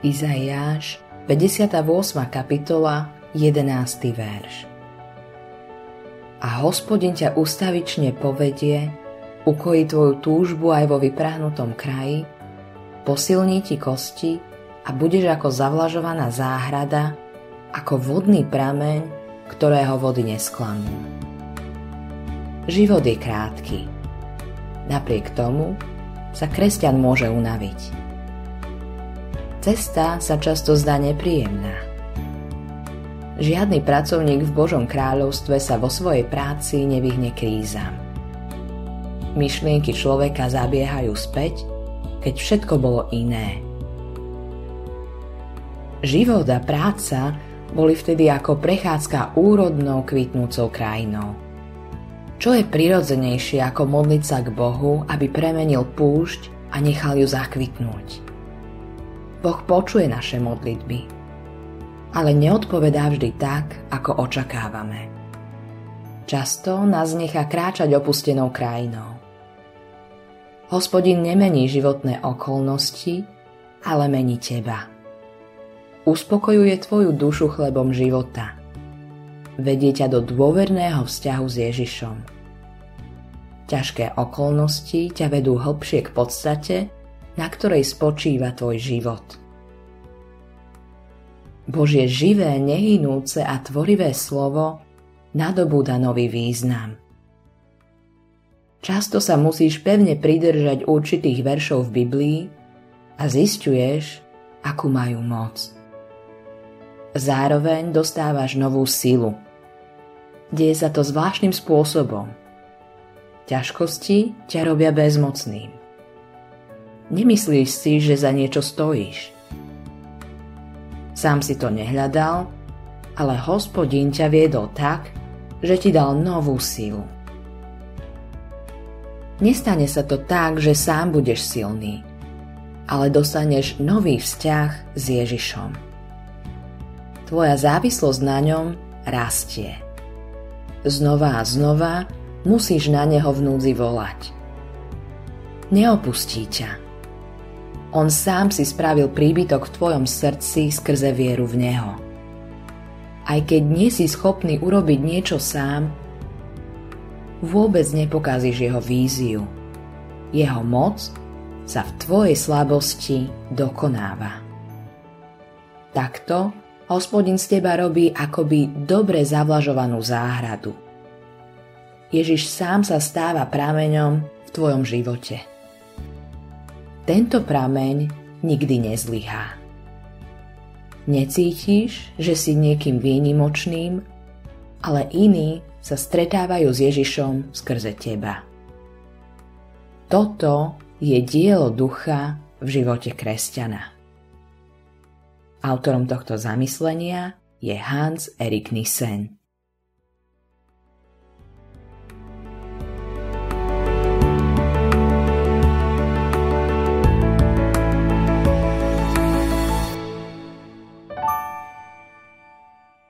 Izaiáš, 58. kapitola, 11. verš. A hospodin ťa ustavične povedie, ukojí tvoju túžbu aj vo vyprahnutom kraji, posilní ti kosti a budeš ako zavlažovaná záhrada, ako vodný prameň, ktorého vody nesklanú. Život je krátky. Napriek tomu sa kresťan môže unaviť. Cesta sa často zdá nepríjemná. Žiadny pracovník v Božom kráľovstve sa vo svojej práci nevyhne krízam. Myšlienky človeka zabiehajú späť, keď všetko bolo iné. Život a práca boli vtedy ako prechádzka úrodnou kvitnúcou krajinou. Čo je prirodzenejšie ako modliť sa k Bohu, aby premenil púšť a nechal ju zakvitnúť? Boh počuje naše modlitby, ale neodpovedá vždy tak, ako očakávame. Často nás nechá kráčať opustenou krajinou. Hospodin nemení životné okolnosti, ale mení teba. Uspokojuje tvoju dušu chlebom života. Vedie ťa do dôverného vzťahu s Ježišom. Ťažké okolnosti ťa vedú hlbšie k podstate, na ktorej spočíva tvoj život. Božie živé, nehynúce a tvorivé slovo nadobúda nový význam. Často sa musíš pevne pridržať určitých veršov v Biblii a zistuješ, akú majú moc. Zároveň dostávaš novú silu. Deje sa to zvláštnym spôsobom. Ťažkosti ťa robia bezmocným. Nemyslíš si, že za niečo stojíš. Sám si to nehľadal, ale hospodin ťa viedol tak, že ti dal novú silu. Nestane sa to tak, že sám budeš silný, ale dostaneš nový vzťah s Ježišom. Tvoja závislosť na ňom rastie. Znova a znova musíš na neho v núdzi volať. Neopustí ťa on sám si spravil príbytok v tvojom srdci skrze vieru v Neho. Aj keď nie si schopný urobiť niečo sám, vôbec nepokazíš jeho víziu. Jeho moc sa v tvojej slabosti dokonáva. Takto hospodin z teba robí akoby dobre zavlažovanú záhradu. Ježiš sám sa stáva prameňom v tvojom živote. Tento prameň nikdy nezlyhá. Necítiš, že si niekým výnimočným, ale iní sa stretávajú s Ježišom skrze teba. Toto je dielo ducha v živote kresťana. Autorom tohto zamyslenia je Hans Erik Nissen.